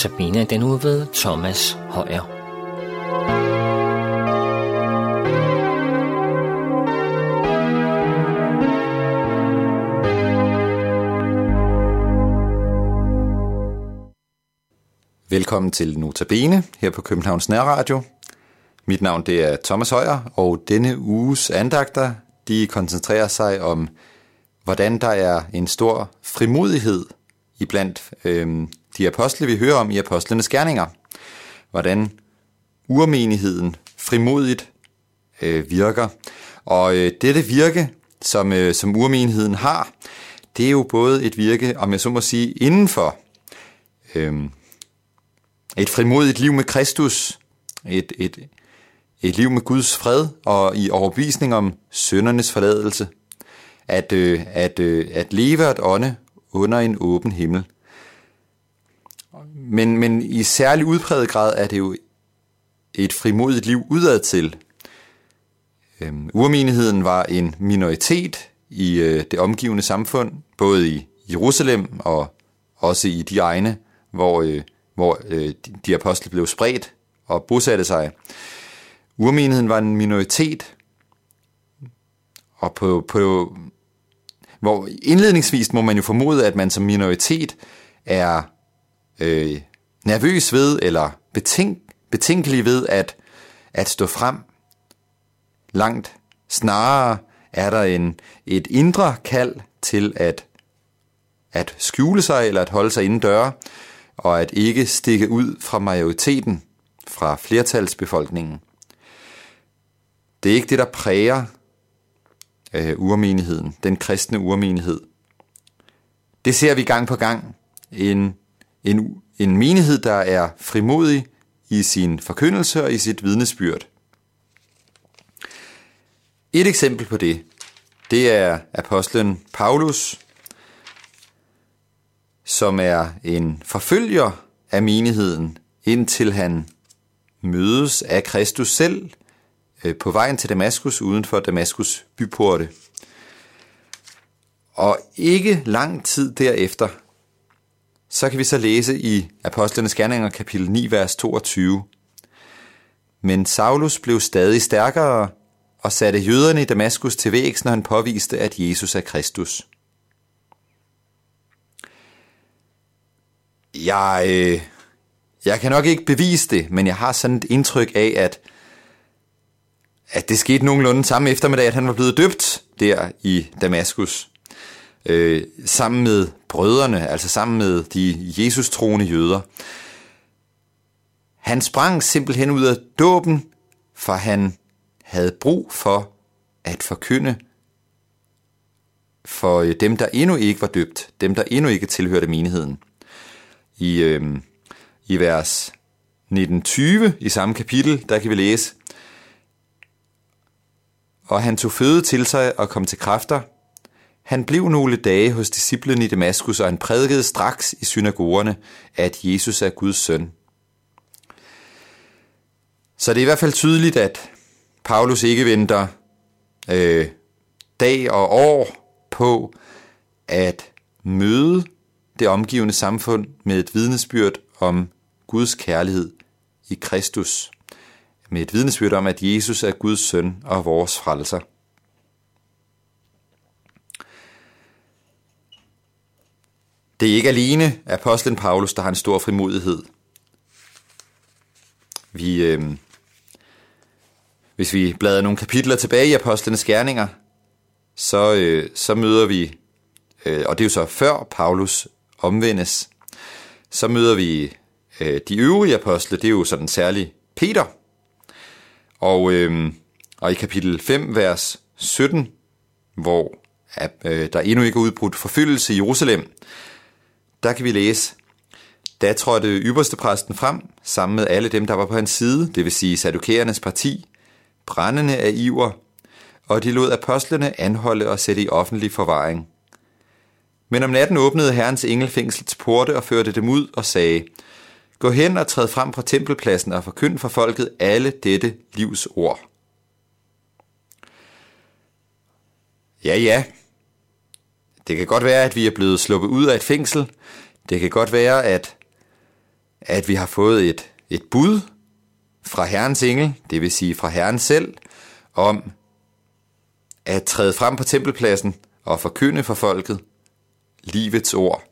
Sabina den uge ved Thomas Højer. Velkommen til Notabene her på Københavns Nærradio. Mit navn det er Thomas Højer, og denne uges andagter de koncentrerer sig om, hvordan der er en stor frimodighed iblandt øh, de apostle, vi hører om i apostlenes gerninger. Hvordan urmenigheden frimodigt øh, virker. Og øh, dette virke, som, øh, som urmenigheden har, det er jo både et virke, om jeg så må sige, indenfor øh, et frimodigt liv med Kristus, et, et, et liv med Guds fred og i overbevisning om søndernes forladelse, at, øh, at, øh, at leve at ånde under en åben himmel. Men, men i særlig udpræget grad er det jo et frimodigt liv udad til. Øhm, urmenigheden var en minoritet i øh, det omgivende samfund, både i Jerusalem og også i de egne, hvor, øh, hvor øh, de apostle blev spredt og bosatte sig. Urmenigheden var en minoritet, og på, på, hvor indledningsvis må man jo formode, at man som minoritet er øh, nervøs ved, eller betænk, betænkelig ved at, at stå frem. Langt snarere er der en, et indre kald til at, at skjule sig, eller at holde sig inden døre, og at ikke stikke ud fra majoriteten, fra flertalsbefolkningen. Det er ikke det, der præger øh, urmenigheden, den kristne urmenighed. Det ser vi gang på gang. En, en, en menighed, der er frimodig i sin forkyndelse og i sit vidnesbyrd. Et eksempel på det, det er apostlen Paulus, som er en forfølger af menigheden, indtil han mødes af Kristus selv øh, på vejen til Damaskus uden for Damaskus byporte. Og ikke lang tid derefter, så kan vi så læse i Apostlenes Gerninger kapitel 9, vers 22. Men Saulus blev stadig stærkere og satte jøderne i Damaskus til vægs, når han påviste, at Jesus er Kristus. Jeg, øh, jeg kan nok ikke bevise det, men jeg har sådan et indtryk af, at, at det skete nogenlunde samme eftermiddag, at han var blevet døbt der i Damaskus. Øh, sammen med brødrene, altså sammen med de Jesus-troende jøder. Han sprang simpelthen ud af dåben, for han havde brug for at forkynde for øh, dem, der endnu ikke var døbt, dem, der endnu ikke tilhørte menigheden i, øh, i vers 1920 i samme kapitel, der kan vi læse, og han tog føde til sig og kom til kræfter. Han blev nogle dage hos disciplene i Damaskus, og han prædikede straks i synagogerne, at Jesus er Guds søn. Så det er i hvert fald tydeligt, at Paulus ikke venter øh, dag og år på at møde det omgivende samfund med et vidnesbyrd om Guds kærlighed i Kristus. Med et vidnesbyrd om, at Jesus er Guds søn og vores frelser. Det er ikke alene apostlen Paulus, der har en stor frimodighed. Vi, øh, hvis vi bladrer nogle kapitler tilbage i apostlenes gerninger, så, øh, så møder vi, øh, og det er jo så før Paulus omvendes, så møder vi øh, de øvrige apostle, det er jo sådan særligt Peter. Og, øh, og i kapitel 5, vers 17, hvor øh, der endnu ikke er udbrudt forfølgelse i Jerusalem, der kan vi læse, da trådte ypperste præsten frem, sammen med alle dem, der var på hans side, det vil sige sadukæernes parti, brændende af iver, og de lod apostlene anholde og sætte i offentlig forvaring. Men om natten åbnede herrens engel fængslets porte og førte dem ud og sagde, Gå hen og træd frem fra tempelpladsen og forkynd for folket alle dette livs ord. Ja, ja. Det kan godt være, at vi er blevet sluppet ud af et fængsel. Det kan godt være, at, at vi har fået et, et bud fra Herrens engel, det vil sige fra Herren selv, om at træde frem på tempelpladsen og forkynde for folket livets ord.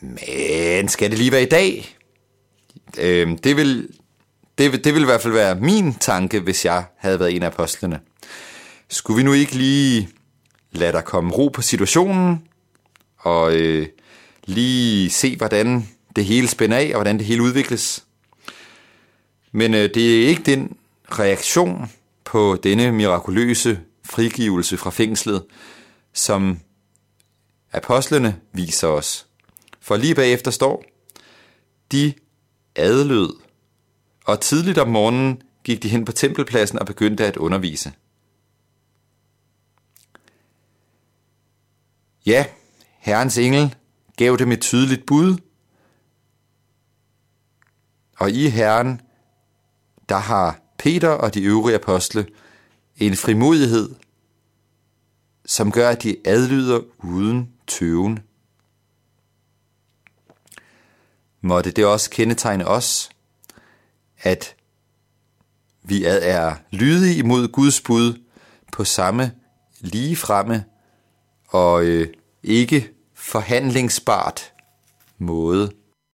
Men skal det lige være i dag? Øh, det, vil, det, vil, det vil i hvert fald være min tanke, hvis jeg havde været en af apostlene. Skulle vi nu ikke lige lad dig komme ro på situationen, og øh, lige se, hvordan det hele spænder af, og hvordan det hele udvikles. Men øh, det er ikke den reaktion på denne mirakuløse frigivelse fra fængslet, som apostlene viser os. For lige bagefter står, de adlød, og tidligt om morgenen gik de hen på tempelpladsen og begyndte at undervise. Ja, Herrens engel gav dem et tydeligt bud, og i Herren, der har Peter og de øvrige apostle en frimodighed, som gør, at de adlyder uden tøven. Måtte det også kendetegne os, at vi er lydige imod Guds bud på samme lige fremme og øh, ikke forhandlingsbart måde.